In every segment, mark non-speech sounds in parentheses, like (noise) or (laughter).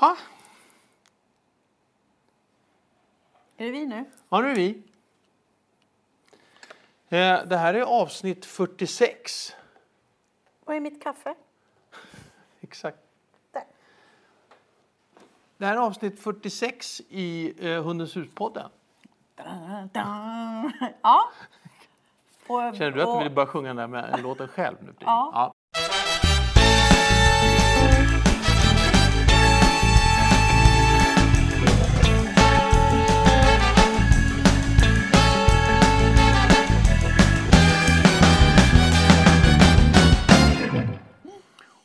Ha, Är det vi nu? ja, nu är vi. Eh, Det här är avsnitt 46. Vad är mitt kaffe? (laughs) Exakt. Där. Det här är avsnitt 46 i eh, Hundens hus-podden. Ja. Och, Känner du att du och- vill börja sjunga den där med låten själv nu? Ja. ja.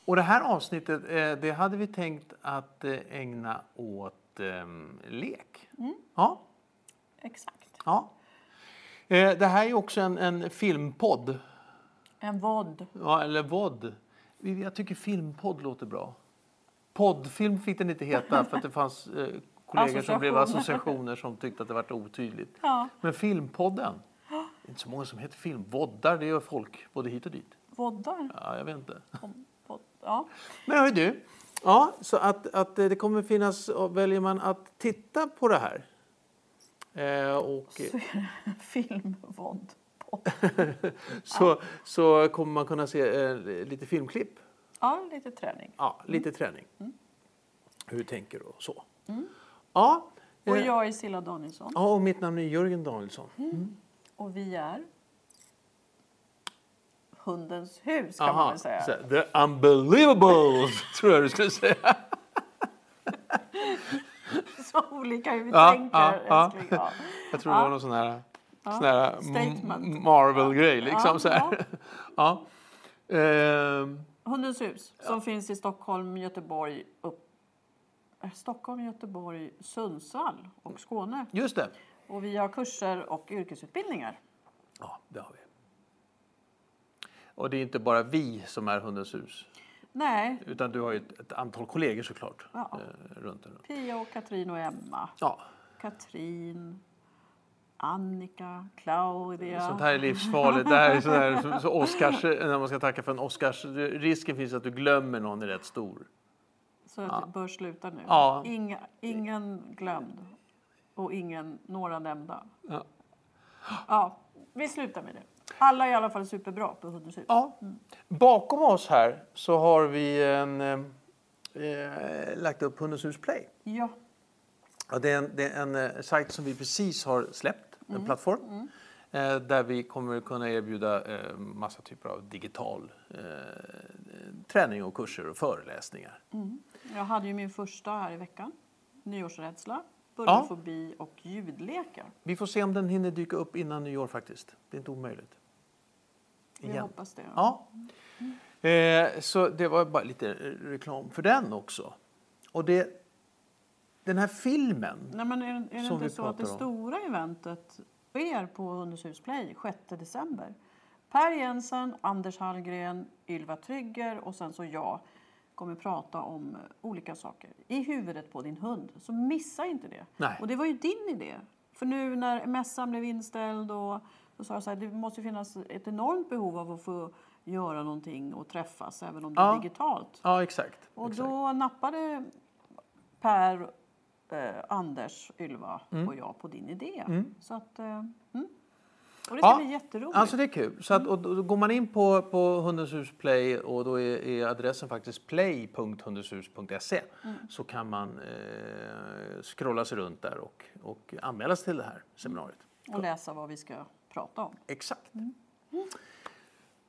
Och det här avsnittet eh, det hade vi tänkt att eh, ägna åt ehm, lek. Ja, Exakt. ja. Eh, Det här är också en, en filmpodd. En vod. Ja, eller VOD. Jag tycker filmpodd låter bra. Poddfilm fick den inte heta för att det fanns kollegor som blev associationer som tyckte att det var otydligt. Ja. Men filmpodden. Det är inte så många som heter film. Voddar, det gör folk både hit och dit. Voddar. Ja, jag vet inte. Ja. Men hör du. Ja, så att, att eh, det kommer finnas, väljer man att titta på det här. Eh, och, Så är det filmvod. (laughs) så, så kommer man kunna se eh, lite filmklipp. Ja, lite träning. Ja, lite träning. Hur du tänker och så. Ja, Och eh, jag är Silla Danielsson. ja, och mitt namn är Jörgen Danielsson. Och vi är Hundens hus kan man Aha, väl säga. så, the unbelievable, (laughs) tror jag du skulle säga. (laughs) Så olika hur vi Ja, tänker. ja, ja. Ja. (laughs) Jag tror det var någon sån här, sån här statement. m- Marvel-grej. Liksom, Ja, så här. Ja. Ehm, Hundens hus som finns i Stockholm, Göteborg, upp, eh, Stockholm, Göteborg, Sundsvall och Skåne. just det. Och vi har kurser och yrkesutbildningar. Ja, det har vi. Och det är inte bara vi som är Hundens hus. Nej, Utan du har ju ett, ett antal kollegor såklart. Ja. Eh, runt runt. Pia och Katrin och Emma. Ja, Katrin, Annika, Claudia. sånt här är livsfarligt. Det här är sådär, så, Oscars, när man ska tacka för en Oscars. Risken finns att du glömmer någon är rätt stor. Så jag bör sluta nu. Ja. Inga, ingen glömd och ingen några nämnda. Ja. Ja, vi slutar med det. Alla är i alla fall superbra på hus. Ja. Bakom oss här så har vi en, eh, eh, lagt upp Hundens hus Play. Ja. Ja, det är en, det är en eh, sajt som vi precis har släppt, en plattform. Eh, där vi kommer kunna erbjuda eh, massa typer av digital träning och kurser och föreläsningar. Jag hade ju min första här i veckan. Nyårsrädsla, Ja. bullerfobi och ljudlekar. Vi får se om den hinner dyka upp innan nyår faktiskt. Det är inte omöjligt. Jag Igen. hoppas det. Ja. Eh, så det var bara lite reklam för den också. Och det, den här filmen. Nej, men är, det- är det inte så att det om. stora eventet sker på Hundens hus Play 6 december? Per Jensen, Anders Hallgren, Ylva Trygger och sen så jag kommer prata om olika saker i huvudet på din hund. Så missa inte det. Nej. Och det var ju din idé. För nu när mässan blev inställd och då sa jag så här, det måste finnas ett enormt behov av att få göra någonting och träffas även om det Ja. är digitalt. Ja, exakt. Och exakt. då nappade Per, eh, Anders, Ylva Mm. och jag på din idé. Så att, eh, mm. Och det Ja, ska bli jätteroligt. Alltså det är kul. Så att, och då går man in på, på Hundens hus Play och då är, är adressen faktiskt play.hundenshus.se så kan man eh, scrolla sig runt där och, och anmäla sig till det här seminariet. Och läsa vad vi ska prata om. Exakt.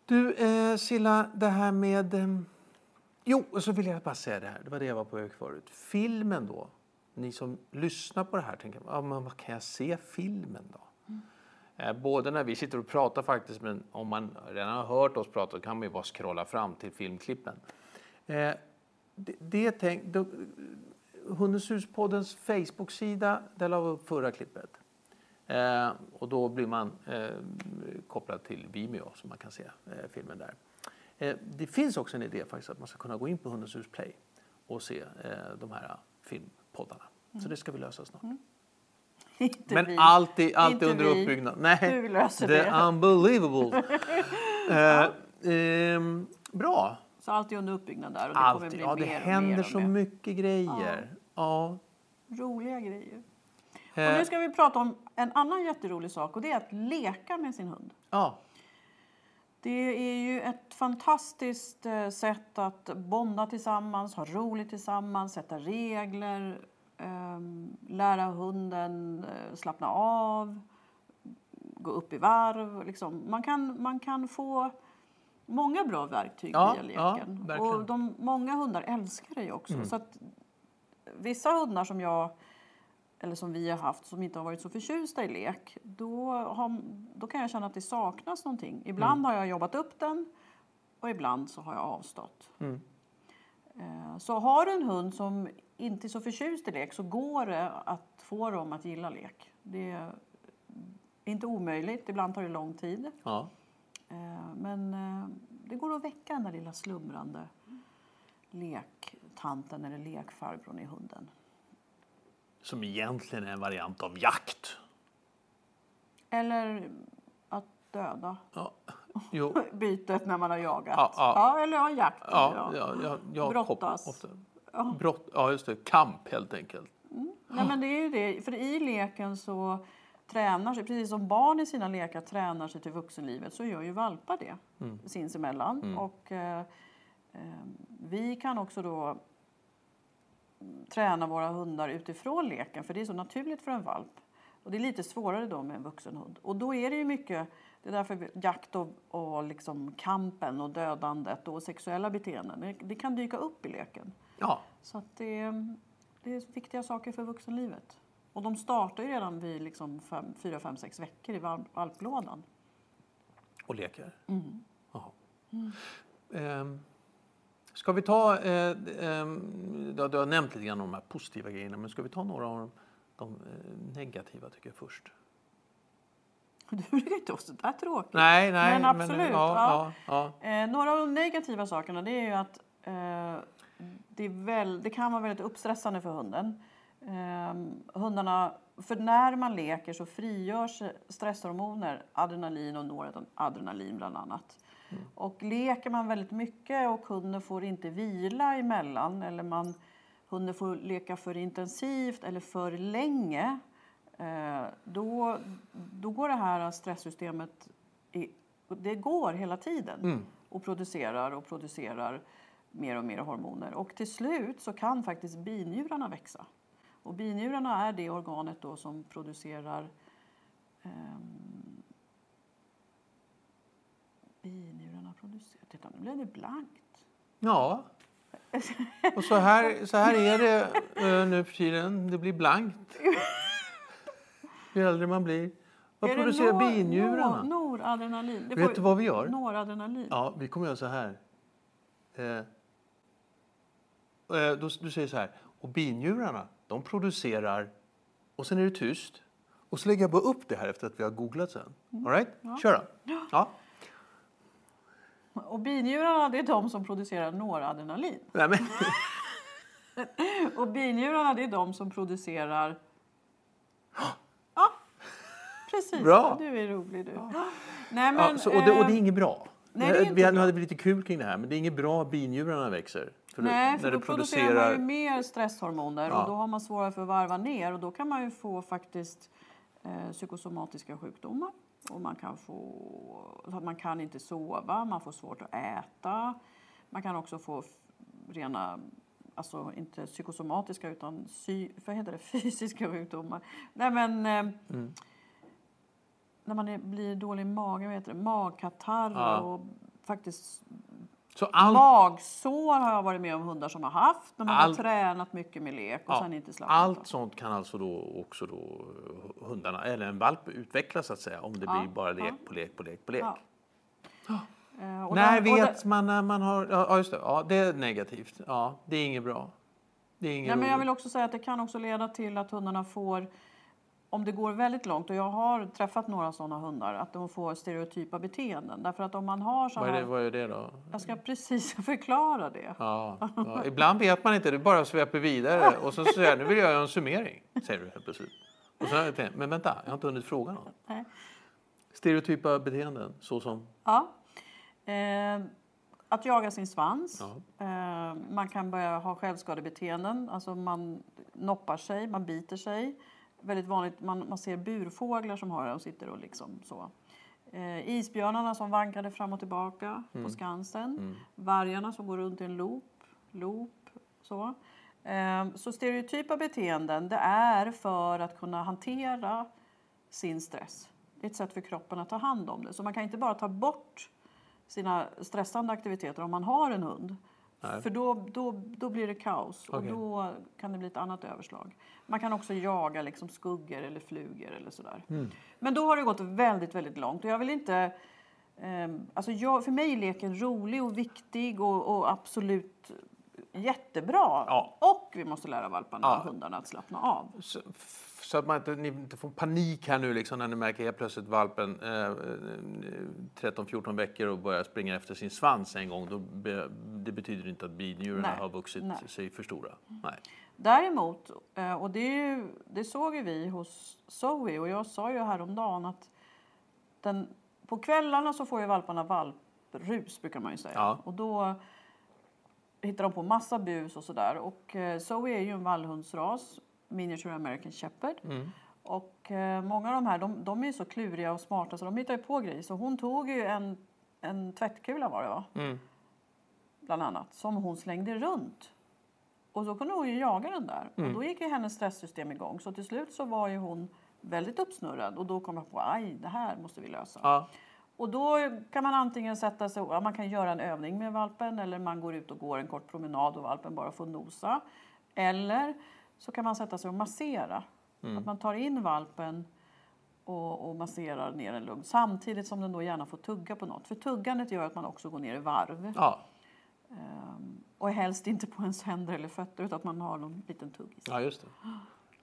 Du eh, Silla, det här med... Eh, jo, och så vill jag bara säga det här. Det var det jag var på väg förut. Filmen då. Ni som lyssnar på det här tänker, ja, men vad kan jag se filmen då? Eh, Både när vi sitter och pratar faktiskt, men om man redan har hört oss prata kan man ju bara scrolla fram till filmklippen. Eh, det, det tänk, då, Hundens hus-poddens Facebook-sida, där la vi upp förra klippet. Eh, och då blir man eh, kopplad till Vimeo så man kan se eh, filmen där. Eh, det finns också en idé faktiskt att man ska kunna gå in på Hundens hus Play och se eh, de här filmpoddarna. Så det ska vi lösa snart. (laughs) Inte Men vi. allt är, allt är Inte under vi. uppbyggnad. Nej, Du löser det. (laughs) unbelievable. eh, ehm, bra. Så allt är under uppbyggnad där och det kommer Alltid. bli Ja, det mer händer mer så mer. mycket grejer. Ja. Roliga grejer. Och Eh, nu ska vi prata om en annan jätterolig sak och det är att leka med sin hund. ja. Det är ju ett fantastiskt eh, sätt att bonda tillsammans, ha roligt tillsammans, sätta regler, ehm, lära hunden eh, slappna av, gå upp i varv. Liksom. Man, kan, man kan få många bra verktyg Ja, via ja, leken. verkligen. och de, många hundar älskar det ju också. Mm. Så att, vissa hundar som jag eller som vi har haft som inte har varit så förtjusta i lek, då, har, då kan jag känna att det saknas någonting. Ibland har jag jobbat upp den och ibland så har jag avstått. Mm. Eh, Så har du en hund som inte är så förtjust i lek så går det att få dem att gilla lek. Det är inte omöjligt, ibland tar det lång tid. ja. Eh, Men eh, det går att väcka den där lilla slumrande lektanten eller lekfarbrorn i hunden. Som egentligen är en variant av jakt. Eller att döda Ja. Jo. (laughs) bytet när man har jagat. Ja, ja. eller ha jakt. Ja, ja, ja, jag Brottas. Ofta. Ja. Brott, ja, just det. Kamp helt enkelt. Nej, men det är ju det. För i leken så tränar sig, precis som barn i sina lekar tränar sig till vuxenlivet så gör ju valpar det Mm. sinsemellan. Mm. Och eh, eh, vi kan också då mm, träna våra hundar utifrån leken för det är så naturligt för en valp. Och det är lite svårare då med en vuxen hund. Och då är det ju mycket, det är därför jakt och, och liksom kampen och dödandet och sexuella beteenden, det, det kan dyka upp i leken. Ja. Så att det, det är viktiga saker för vuxenlivet. Och de startar ju redan vid liksom fem, fyra, fem, sex veckor i valp- valplådan. Och leker. Mm. Jaha. Ehm, ska vi ta, eh, ehm, du har- nämnt lite grann om de här positiva grejerna, men ska vi ta några av de, eh, negativa tycker jag först? Du brukar inte vara så där tråkig. Nej, nej. Men absolut, ja, ja. Ja, Eh, några av de negativa sakerna det är ju att eh, det, väl, det kan vara väldigt uppstressande för hunden. Eh, hundarna, för när man leker så frigörs stresshormoner, adrenalin och noradrenalin bland annat. Och leker man väldigt mycket och hunden får inte vila emellan eller man, hunden får leka för intensivt eller för länge eh, då, då går det här stresssystemet i, det går hela tiden Mm. och producerar och producerar mer och mer hormoner. Och till slut så kan faktiskt binjurarna växa. Och binjurarna är det organet då som producerar ehm, binjurarna producerar... Titta, nu blev det blankt. ja. Och så här, så här är det eh, nu för tiden. Det blir blankt. Ju äldre man blir. Vad Är producerar nor- binjurarna? nor- Noradrenalin. Det Vet du vad vi gör? Noradrenalin. Ja, vi kommer göra så här. Eh, eh, då, du säger så här. Och binjurarna, de producerar... Och sen är det tyst. Och så lägger jag bara upp det här efter att vi har googlat sen. All right? Ja. Kör då. Ja. Och binjurarna det är de som producerar noradrenalin. Nej, men, (laughs) Och binjurarna det är de som producerar... Ja, precis. Bra. Du är rolig du. Nej, men, ja, så, och, det, och det är eh, inget bra. nej, det är inte vi, hade vi lite kul kring det här, men det är inget bra att binjurarna växer. För Nej, när för det då producerar man ju mer stresshormoner Ja. och då har man svårare för att varva ner och då kan man ju få faktiskt eh, psykosomatiska sjukdomar och man kan få så att man kan inte sova, man får svårt att äta. Man kan också få rena alltså inte psykosomatiska utan sy, heter det, (laughs) fysiska sjukdomar. Nej men eh, Mm. när man är, blir dålig i magen, vad heter det, magkatarr Ja. och faktiskt Så allt, Magsår har jag varit med om hundar som har haft när man har tränat mycket med lek och Ja, sen inte slappnat allt av. sånt kan alltså då också då hundarna, eller en valp utveckla så att säga. Om det Ja, blir bara lek ja. på lek på lek på lek. Och När och vet där- man när man har... Ja, just det. Ja, det är negativt. Ja, det är inget bra. Det är inget Nej, men jag vill också säga att det kan också leda till att hundarna får, om det går väldigt långt, och jag har träffat några sådana hundar, att de får stereotypa beteenden. Därför att om man har så Vad är, det, vad är det då? jag ska precis (laughs) förklara det. Ja, ja. Ibland vet man inte, du bara sveper vidare och så säger jag, nu vill jag göra en summering, säger du helt plötsligt. Och tänkt, men vänta, jag har inte hunnit fråga någon. Nej. Stereotypa beteenden, så som... Ja. Eh, att jaga sin svans. Ja. Eh, man kan börja ha självskadebeteenden. Alltså man noppar sig, man biter sig. Väldigt vanligt, man, man ser burfåglar som har det och sitter och liksom så. Eh, isbjörnarna som vankade fram och tillbaka på Skansen. Vargarna som går runt i en loop. loop så. Eh, så stereotypa beteenden det är för att kunna hantera sin stress. Det är ett sätt för kroppen att ta hand om det. Så man kan inte bara ta bort sina stressande aktiviteter om man har en hund. Nej. För då, då, då blir det kaos och Okej. då kan det bli ett annat överslag. Man kan också jaga liksom skuggor eller flugor eller sådär. Mm. Men då har det gått väldigt, väldigt långt och jag vill inte... ehm, alltså jag, för mig är leken rolig och viktig och, och absolut jättebra. Ja. Och vi måste lära valparna Ja. och hundarna att slappna av. Så, så att man inte, ni inte får panik här nu liksom när ni märker helt plötsligt valpen eh, eh, 13-14 veckor och börjar springa efter sin svans en gång. Då be, det betyder inte att binjurarna har vuxit Nej. sig för stora. Nej. Däremot, eh, och det, ju, det såg ju vi hos Zoe och jag sa ju häromdagen att den, på kvällarna så får ju valparna valprus brukar man ju säga. Ja. Och då hittar de på massa bus och sådär. Och eh, Zoe är ju en vallhundsras, miniature American shepherd. Mm. Och eh, många av de här de, de är så kluriga och smarta så de hittar ju på grejer. Så hon tog ju en, en tvättkula var det va? Mm. bland annat, som hon slängde runt. Och då kunde hon ju jaga den där. Mm. Och då gick ju hennes stresssystem igång. Så till slut så var ju hon väldigt uppsnurrad. Och då kom jag på, aj, det här måste vi lösa. Ja. Och då kan man antingen sätta sig, ja, man kan göra en övning med valpen. Eller man går ut och går en kort promenad och valpen bara får nosa. Eller så kan man sätta sig och massera. Mm. Att man tar in valpen och, och masserar ner en lugn. Samtidigt som den då gärna får tugga på något. För tuggandet gör att man också går ner i varv. Ja. Ehm, och helst inte på ens händer eller fötter utan att man har någon liten tuggis. ja, just det.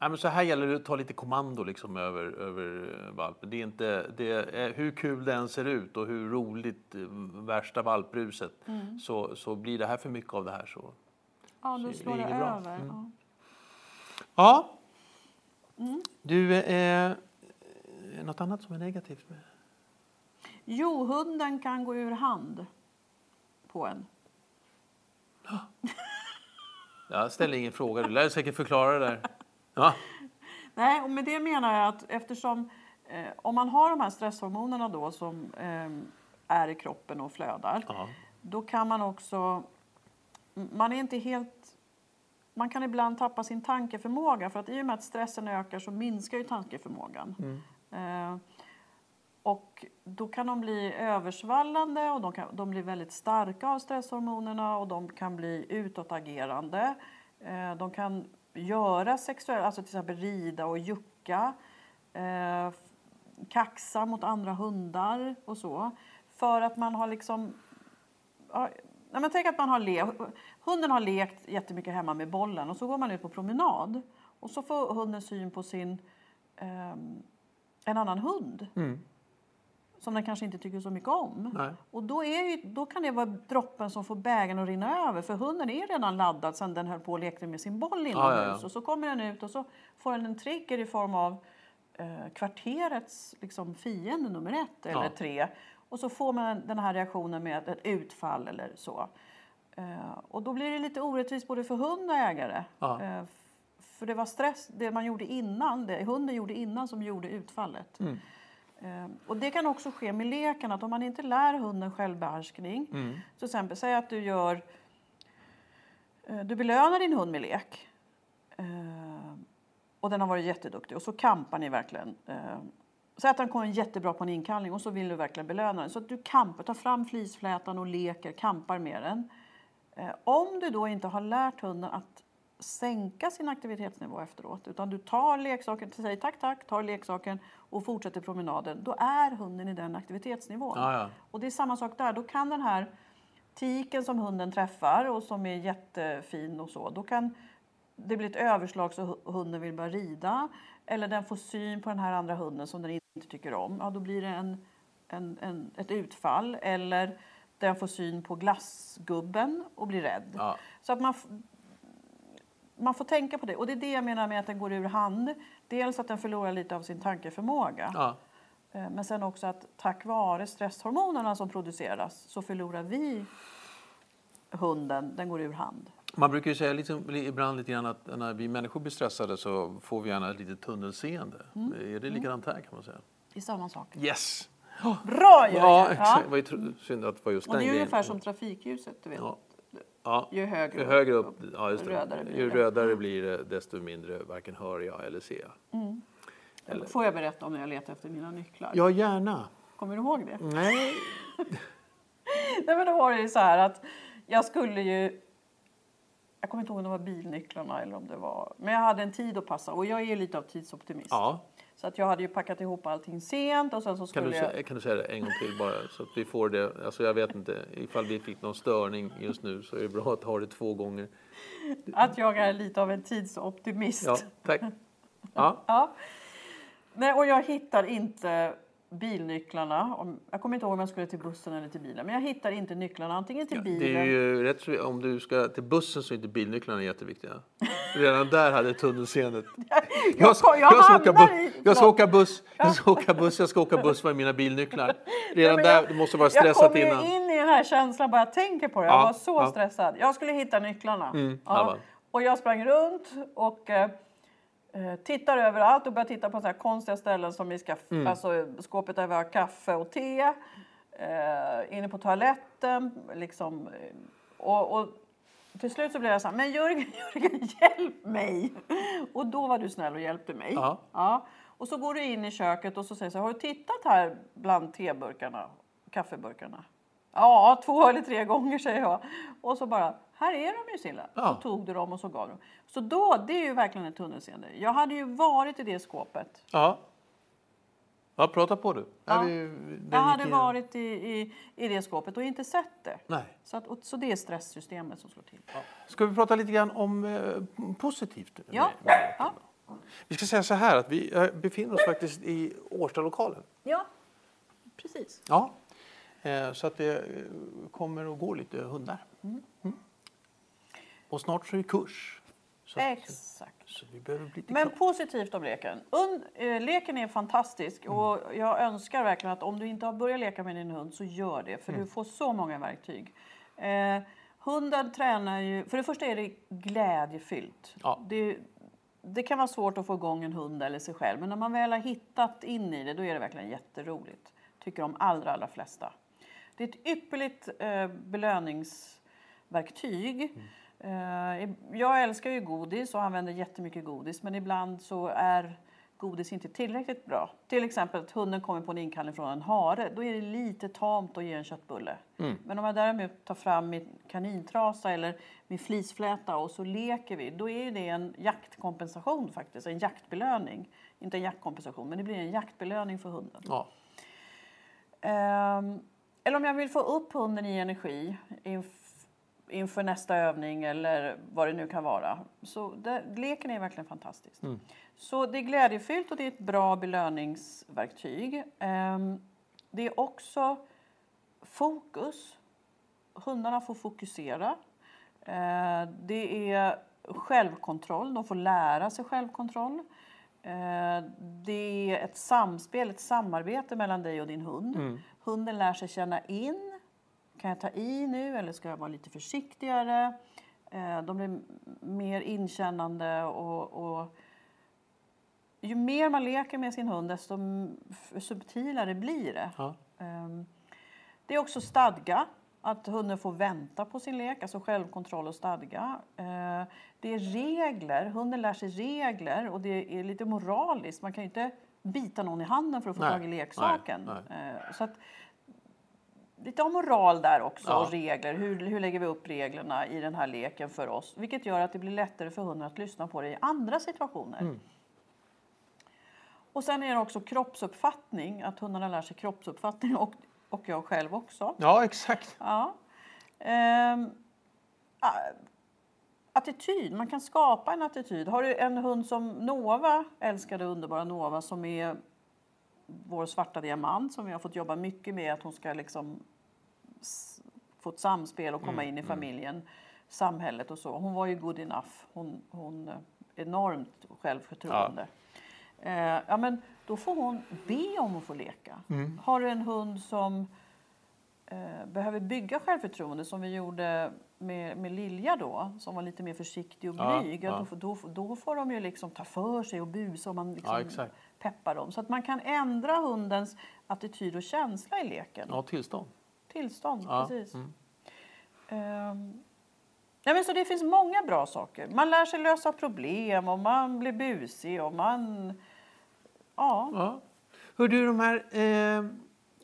Ja, men så här gäller det att ta lite kommando liksom över, över valpen. Det är inte, det är, hur kul den ser ut och hur roligt eh, värsta valpruset så, så blir det här för mycket av det här så Ja, då det slår det bra. över. Mm. Ja. Ja. Du, eh, något annat som är negativt? Med? Jo, hunden kan gå ur hand på en. Jag ställer ingen fråga, du lär säkert förklara det där. (laughs) Ja. Nej, och med det menar jag att eftersom eh, om man har de här stresshormonerna då som eh, är i kroppen och flödar, Ja. då kan man också... Man är inte helt... Man kan ibland tappa sin tankeförmåga för att i och med att stressen ökar så minskar ju tankeförmågan. Eh, och då kan de bli översvallande och de, kan, de blir väldigt starka av stresshormonerna och de kan bli utåtagerande. Eh, de kan göra sexuella, alltså till exempel rida och jucka, eh, kaxa mot andra hundar och så. För att man har liksom... Ja, men tänk att man har le, hunden har lekt jättemycket hemma med bollen och så går man ut på promenad och så får hunden syn på sin, eh, en annan hund Mm som den kanske inte tycker så mycket om. Nej. Och då, är ju, då kan det vara droppen som får bägaren att rinna över. För hunden är redan laddad sen den höll på och lekte med sin boll inomhus. Ja, ja, ja. Och så kommer den ut och så får den en trigger i form av eh, kvarterets liksom, fiende nummer ett eller Ja. tre. Och så får man den här reaktionen med ett utfall eller så. Eh, och då blir det lite orättvist både för hund och ägare. Ja. Eh, för det var stress, det man gjorde innan, det hunden gjorde innan som gjorde utfallet. Mm. Eh, Och det kan också ske med leken, att om man inte lär hunden självbehärskning. Mm. Till exempel, säg att du gör... eh, Du belönar din hund med lek. eh, Och den har varit jätteduktig och så kampar ni verkligen. Säg att den kommer jättebra på en inkallning och så vill du verkligen belöna den. Så att du kampar, tar fram flisflätan och leker, kampar med den. Om du då inte har lärt hunden att sänka sin aktivitetsnivå efteråt utan du tar leksaken, säger tack tack, tar leksaken och fortsätter promenaden. Då är hunden i den aktivitetsnivån. Ja, ja. Och det är samma sak där. Då kan den här tiken som hunden träffar och som är jättefin och så, då kan det bli ett överslag så hu- hunden vill börja rida. Eller den får syn på den här andra hunden som den inte tycker om. Ja, då blir det en, en, en, ett utfall. Eller den får syn på glassgubben och blir rädd. Ja. Så att man, man får tänka på det. Och det är det jag menar med att den går ur hand. Dels att den förlorar lite av sin tankeförmåga. Ja. Eh, Men sen också att tack vare stresshormonerna som produceras så förlorar vi hunden, den går ur hand. Man brukar ju säga liksom, ibland lite grann att när vi människor blir stressade så får vi gärna ett litet tunnelseende. Mm. Är det likadant här kan man säga? Det är samma sak. Yes! Bra Jörgen! Ja, Ja. Det var ju synd att det var just Och det den är grejen. ungefär som trafikljuset, du vet. Ja. Ja. Ju högre, Ju högre upp, ja, just rödare blir ju det. rödare blir det desto mindre varken hör jag eller ser jag. Eller- Får jag berätta om när jag letar efter mina nycklar? Ja, gärna. Kommer du ihåg det? Nej. (laughs) Nej men då var det ju så här att jag skulle ju... Jag kommer inte ihåg om det var bilnycklarna eller om det var... Men jag hade en tid att passa och jag är lite av tidsoptimist. Ja. Så att jag hade ju packat ihop allting sent och sen så Kan skulle du, jag... kan du säga det en gång till bara så att vi får det? Alltså jag vet inte, ifall vi fick någon störning just nu så är det bra att ha det två gånger. Att jag är lite av en tidsoptimist. Ja, tack. (laughs) Ja, Ja. Nej, och jag hittar inte bilnycklarna. Jag kommer inte ihåg om jag skulle till bussen eller till bilen. Men jag hittar inte nycklarna antingen till det bilen. är ju rätt om du ska till bussen så är inte bilnycklarna jätteviktiga. Redan där hade tunnelseendet. (laughs) Jag ska, jag jag ska, åka, hamnar bu- i- jag ska åka buss, (laughs) jag ska åka buss, jag ska åka buss med mina bilnycklar. Redan men där, jag- det måste vara Jag stressat kommer ju innan. in i den här känslan bara jag tänker på det. Jag Ja, var så ja. stressad. Jag skulle hitta nycklarna. Mm, ja. Och jag sprang runt och eh, tittar överallt och börjar titta på så här konstiga ställen som i skaff, Mm. alltså, skåpet där vi har kaffe och te. Eh, inne på toaletten. Liksom, eh, och, och till slut så blev jag så här, men Jörgen, (laughs) Jörgen, hjälp mig! Och då var du snäll och hjälpte mig. Ja. Ja. Och så går du in i köket och så säger så här, har du tittat här bland teburkarna, kaffeburkarna? Ja, två eller tre gånger säger jag. Och så bara, här är de ju Silla. Ja. Så tog du dem och så gav dem. Så då, det är ju verkligen ett tunnelseende. Jag hade ju varit i det skåpet. Ja. Ja, prata på du. Ja. Vi- Jag hade varit i, i, i det skåpet och inte sett det. Nej. Så, att, och, så det är stresssystemet som slår till. Ska vi prata lite grann om eh, positivt? Ja. med- Ja. Vi ska säga så här att vi eh, befinner oss faktiskt i Årstalokalen. ja, precis. Ja. Eh, så att det eh, kommer och går lite hundar. Mm. Och snart så är det kurs. Så, att, Exakt. så Men positivt om leken. Und, eh, leken är fantastisk och jag önskar verkligen att om du inte har börjat leka med din hund så gör det för du får så många verktyg. Eh, hunden tränar ju, för det första är det glädjefyllt. Ja. Det, det kan vara svårt att få igång en hund eller sig själv men när man väl har hittat in i det då är det verkligen jätteroligt. Tycker de allra, allra flesta. Det är ett ypperligt eh, belöningsverktyg. Eh, jag älskar ju godis och använder jättemycket godis men ibland så är godis inte tillräckligt bra. Till exempel att hunden kommer på en inkallning från en hare. Då är det lite tamt att ge en köttbulle. Men om jag däremot tar fram min kanintrasa eller min flisfläta och så leker vi. Då är det en jaktkompensation faktiskt. En jaktbelöning. Inte en jaktkompensation men det blir en jaktbelöning för hunden. Ja. Ehm, eller om jag vill få upp hunden i energi inf- inför nästa övning eller vad det nu kan vara. Så det, leken är verkligen fantastisk. Så det är glädjefyllt och det är ett bra belöningsverktyg. Ehm, det är också fokus. Hundarna får fokusera. Eh, det är självkontroll. De får lära sig självkontroll. Eh, det är ett samspel, ett samarbete mellan dig och din hund. Hunden lär sig känna in. Kan jag ta i nu eller ska jag vara lite försiktigare? Eh, de blir mer inkännande och, och ju mer man leker med sin hund desto subtilare blir det. Ja. Ehm, Det är också stadga, att hunden får vänta på sin lek, alltså självkontroll och stadga. Eh, Det är regler, hunden lär sig regler och det är lite moraliskt. Man kan inte bita någon i handen för att få Nej, tag i leksaken. nej, Eh, Så att, lite om moral där också Ja. och regler. Hur, hur lägger vi upp reglerna i den här leken för oss? Vilket gör att det blir lättare för hunden att lyssna på det i andra situationer. Mm. Och sen är det också kroppsuppfattning, att hundarna lär sig kroppsuppfattning och, och jag själv också. ja, exakt. Ja. Ehm, a- attityd, man kan skapa en attityd. Har du en hund som Nova, älskade underbara Nova, som är vår svarta diamant som vi har fått jobba mycket med att hon ska liksom få ett samspel och komma in i familjen, samhället och så. Hon var ju good enough. Hon, hon eh, enormt självförtroende. Eh, ja, men då får hon be om att få leka. Har du en hund som eh, behöver bygga självförtroende som vi gjorde med, med Lilja då, som var lite mer försiktig och Ja, blyg, ja. ja, då, då, då får de ju liksom ta för sig och busa och man Ja, liksom exakt. peppar dem. Så att man kan ändra hundens attityd och känsla i leken. Ja, tillstånd. Tillstånd, Ja, precis. mm. Ehm, ja, men så det finns många bra saker. Man lär sig lösa problem och man blir busig och man... Ja, Ja. Hör du, de här... Eh,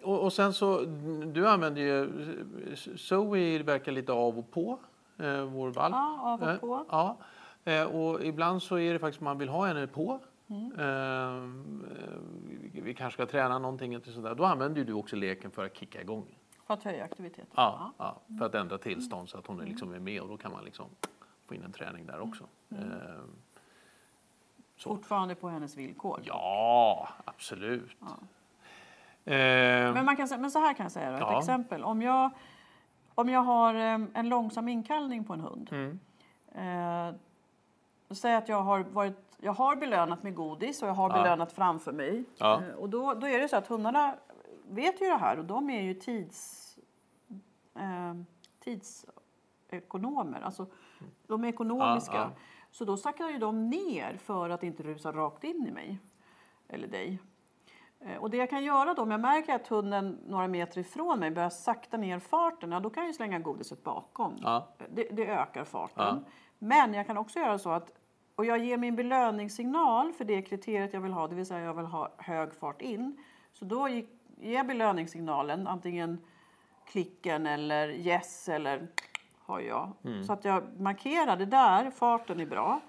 och, och sen så, du använder ju... Zoe verkar lite av och på, eh, vår valp. ja av och Eh, på. Ja. Eh, och ibland så är det faktiskt man vill ha henne på. Mm. Eh, vi- kanske ska träna någonting eller sådär. Då använder du också leken för att kicka igång. För att höja aktiviteten. Ja, ja, för att ändra tillstånd så att hon är liksom är med och då kan man liksom få in en träning där också. Mm. Eh, så. Fortfarande på hennes villkor. Ja, absolut. Ja. Eh, Men, man kan, men så här kan jag säga då, ett Ja. exempel. Om jag, om jag har eh, en långsam inkallning på en hund. mm, Eh, säg att jag har, varit, jag har belönat med godis och jag har Ja. belönat framför mig. Ja. Eh, och då, då är det så att hundarna vet ju det här och de är ju tids, eh, tidsekonomer. Alltså, de är ekonomiska. Ja, ja. Så då saktar ju de ner för att inte rusa rakt in i mig eller dig. Eh, Och det jag kan göra då, om jag märker att hunden några meter ifrån mig börjar sakta ner farten, ja, då kan jag ju slänga godiset bakom. ja, Det, det ökar farten. Ja. Men jag kan också göra så att och jag ger min belöningssignal för det kriteriet jag vill ha, det vill säga jag vill ha hög fart in. Så då ge- ger jag belöningssignalen, antingen klicken eller yes eller har jag. Mm. Så att jag markerar det där, farten är bra.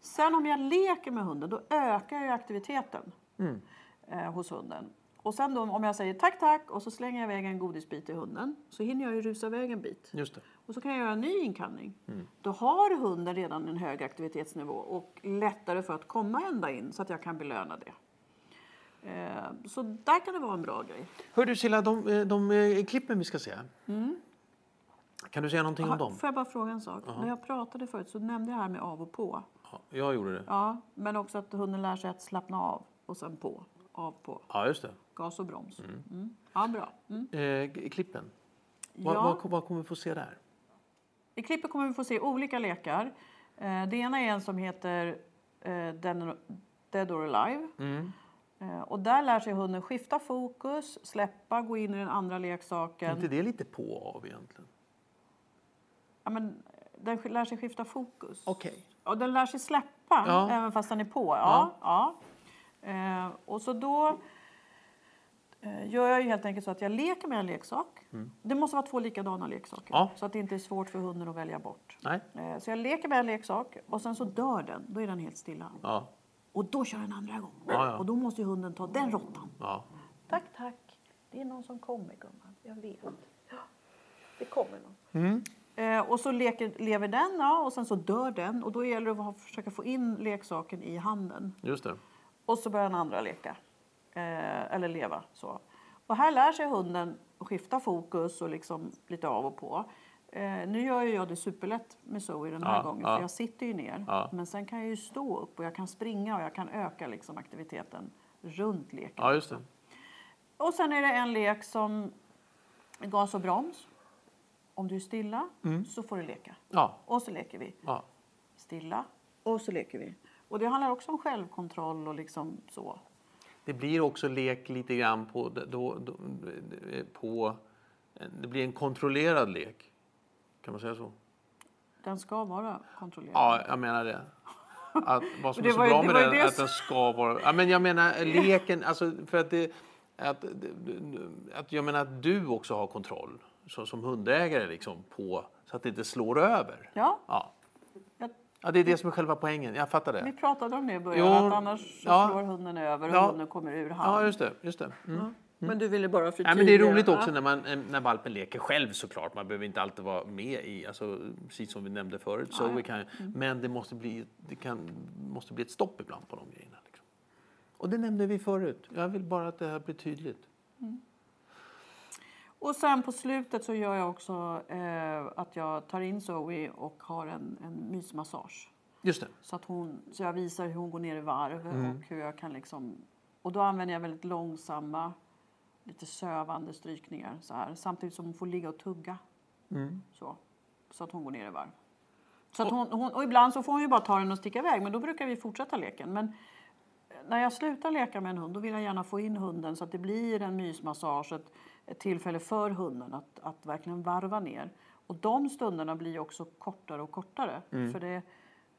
Sen om jag leker med hunden, då ökar jag aktiviteten Mm. Eh, hos hunden. Och sen då, om jag säger tack, tack och så slänger jag iväg en godisbit till hunden så hinner jag ju rusa iväg en bit. just det. Och så kan jag göra en ny inkallning. Mm. Då har hunden redan en hög aktivitetsnivå och lättare för att komma ända in så att jag kan belöna det. Eh, Så där kan det vara en bra grej. Hör du Silla, de, eh, de eh, klippen vi ska se. Kan du säga någonting om Aha, dem? Får jag bara fråga en sak? När jag pratade förut så nämnde jag här med av och på. Ja, jag gjorde det. Ja, men också att hunden lär sig att slappna av och sen på. Av på. Ja, just det. Gas och broms. Mm. Ja, bra. Mm. Eh, klippen. Vad, Ja. vad, vad kommer vi få se där? I klippet kommer vi få se olika lekar. Eh, Det ena är en som heter eh, Dead- or Alive. Mm. Eh, Och där lär sig hunden skifta fokus, släppa, gå in i den andra Är leksaken. inte det lite på och av egentligen? Ja, men den lär sig skifta fokus. Okej. Och den lär sig släppa Ja. även fast den är på. Ja, ja. Eh, och så då eh, gör jag ju helt enkelt så att jag leker med en leksak. Det måste vara två likadana leksaker. Mm. Ja. Så att det inte är svårt för hunden att välja bort. Nej. Eh, så jag leker med en leksak och sen så dör den. Då är den helt stilla. Ja. Och då kör den andra gång. Ja, ja. Och då måste ju hunden ta den råttan. ja. Tack, tack. Det är någon som kommer, gumman. Jag vet. Det kommer någon. Mm. Eh, och så leker, lever den ja, och sen så dör den. Och då gäller det att försöka få in leksaken i handen. Just det. Och så börjar den andra leka. Eh, eller leva. Så. Och här lär sig hunden att skifta fokus och liksom lite av och på. Eh, nu gör jag det superlätt med Zoe den här Ja, gången. ja. För jag sitter ju ner. Ja. Men sen kan jag ju stå upp och jag kan springa och jag kan öka liksom aktiviteten runt leken. Ja, just det. Och sen är det en lek som gas och broms. Om du är stilla så får du leka. Ja. Och så leker vi. Stilla och så leker vi. Och det handlar också om självkontroll och liksom så. Det blir också lek lite grann på, då, då, på... Det blir en kontrollerad lek. Kan man säga så? Den ska vara kontrollerad. Ja, jag menar det. Att, vad som (laughs) är så var bra med den det är att den ska vara... Ja, men jag menar (laughs) leken, alltså för att det... Att, att jag menar att du också har kontroll så, som hundägare liksom på så att det inte slår över. Ja, Ja. Ja, det är det som är själva poängen. Jag fattar vi det. pratade om det i början. Jo, att annars så ja. slår hunden över och Ja. hunden kommer ur hand. Ja, just det. Just det. Mm. Ja. Men du ville bara förtydliga. men det är roligt också Ja. när, man, eh, när valpen leker själv såklart. Man behöver inte alltid vara med i, alltså, precis som vi nämnde förut. Ja, Så ja. Mm. vi kan, Men det måste bli, det kan, måste bli ett stopp ibland på de grejerna. Liksom. Och det nämnde vi förut. Jag vill bara att det här blir tydligt. Och sen på slutet så gör jag också eh, att jag tar in Zoe och har en, en mysmassage. Just det. Så, att hon, så jag visar hur hon går ner i varv Mm. och hur jag kan liksom... Och då använder jag väldigt långsamma, lite sövande strykningar så här. Samtidigt som hon får ligga och tugga. Mm. Så. så att hon går ner i varv. Så att hon, hon, och ibland så får hon ju bara ta den och sticka iväg men då brukar vi fortsätta leken. Men när jag slutar leka med en hund då vill jag gärna få in hunden så att det blir en mysmassage, ett, ett tillfälle för hunden att, att verkligen varva ner. Och de stunderna blir också kortare och kortare. För det,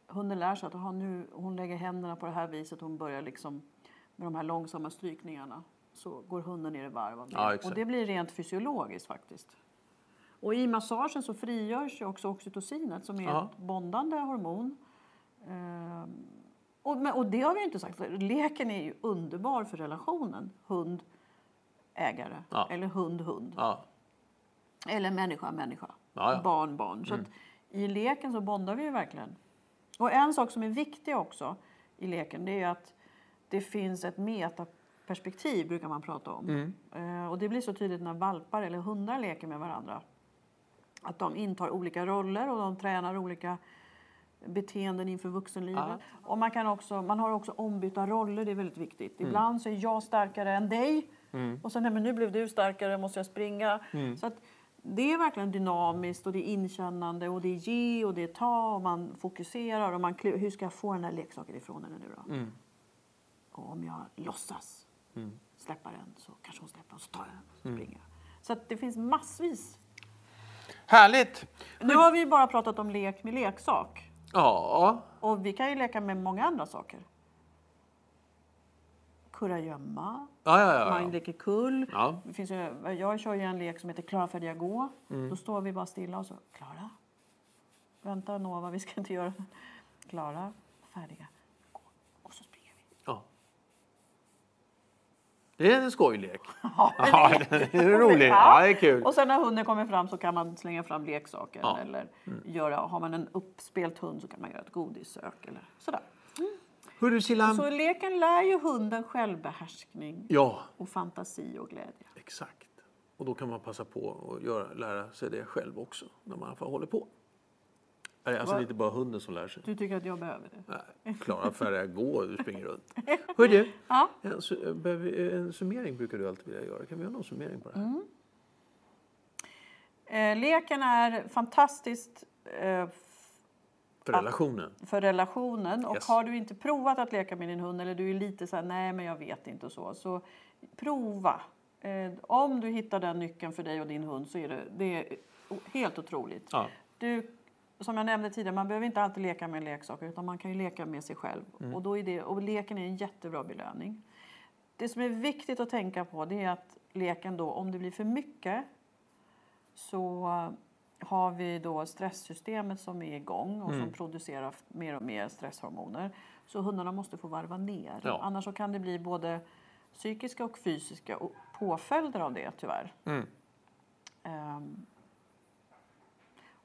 hunden lär sig att aha, nu, hon lägger händerna på det här viset, hon börjar liksom med de här långsamma strykningarna. Så går hunden ner i varv. Ja, och det blir rent fysiologiskt faktiskt. Och i massagen så frigörs ju också oxytocinet som är Ja. ett bondande hormon. Ehm, och, och det har vi ju inte sagt. Leken är ju underbar för relationen hund-ägare. Ja. Eller hund-hund. Ja. Eller människa-människa. Ja, ja. Barn-barn. Så att i leken så bondar vi ju verkligen. Och en sak som är viktig också i leken det är att det finns ett metaperspektiv brukar man prata om. Eh, och det blir så tydligt när valpar eller hundar leker med varandra. Att de intar olika roller och de tränar olika beteenden inför vuxenlivet. Och man, kan också, man har också ombytta roller, det är väldigt viktigt. Ibland så är jag starkare än dig och sen nej, men nu blev du starkare, måste jag springa. Så att det är verkligen dynamiskt och det är inkännande och det är ge och det är ta och man fokuserar och man klu- hur ska jag få den här leksaken ifrån henne nu då? Och om jag låtsas släppa den så kanske hon släpper och så tar jag den och så springer jag. Så att det finns massvis. Härligt! Nu har vi ju bara pratat om lek med leksak. Ja. Och vi kan ju leka med många andra saker. Kurragömma, Ja, ja, ja. man leker kull. Det finns ju, jag kör ju en lek som heter Klara, färdiga, gå. Då står vi bara stilla och så Klara. Vänta Nova, vi ska inte göra. Klara, färdiga, gå. Och så springer vi. ja. Det är en skojlek. (laughs) Ja, det är (laughs) roligt. Ja, det är kul. Och sen när hunden kommer fram så kan man slänga fram leksaker. Eller göra, har man en uppspelt hund så kan man göra ett godissök. Eller sådär. Hörru Silla. Så leken lär ju hunden självbehärskning Ja, och fantasi och glädje. exakt. Och då kan man passa på att göra, lära sig det själv också när man får håller på. Nej, Alltså Va? det är inte bara hunden som lär sig. Du tycker att jag behöver det? Nej, Klara färdiga gå och (laughs) du springer runt. Hörru, Ja. en, su- behöver- en summering brukar du alltid vilja göra. Kan vi göra någon summering på det här? Eh, leken är fantastiskt eh, För relationen. för relationen. Och Yes. har du inte provat att leka med din hund eller du är lite så här, nej men jag vet inte och så. Så prova. Eh, om du hittar den nyckeln för dig och din hund så är det, det är helt otroligt. Ja. Du, som jag nämnde tidigare, man behöver inte alltid leka med leksaker utan man kan ju leka med sig själv. Och, då är det, och leken är en jättebra belöning. Det som är viktigt att tänka på det är att leken då, om det blir för mycket så har vi då stresssystemet som är igång och som producerar mer och mer stresshormoner. Så hundarna måste få varva ner. Ja. Annars så kan det bli både psykiska och fysiska påföljder av det tyvärr. Mm. Ehm,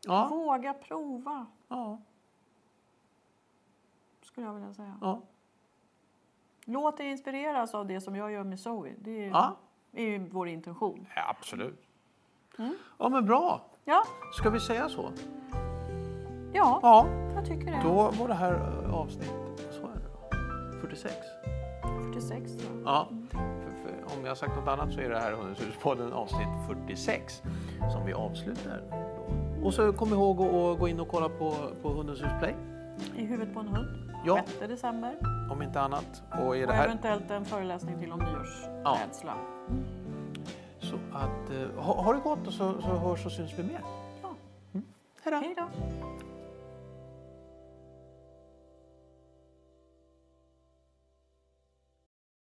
Ja. Våga prova, Ja. skulle jag vilja säga. ja. Låt dig inspireras av det som jag gör med Zoe. Det är, Ja. är ju vår intention. ja absolut. Ja, men bra. Ja, Ska vi säga så? ja, Ja. jag tycker det. Då var det här eh, avsnitt så är det då, 46. 46 tror jag. Ja. För, för, om jag har sagt något annat så är det här Hundens hus-podden avsnitt 46 som vi avslutar. Då. Och så kom ihåg att gå in och kolla på, på Hundens hus Play I huvudet på en hund. Ja. 6 december. om inte annat. Och är Och det här eventuellt en föreläsning till om nyårsrädsla. Så att eh, ha, ha det gott och så, så hörs och syns vi mer. Ja. Då! Hej då.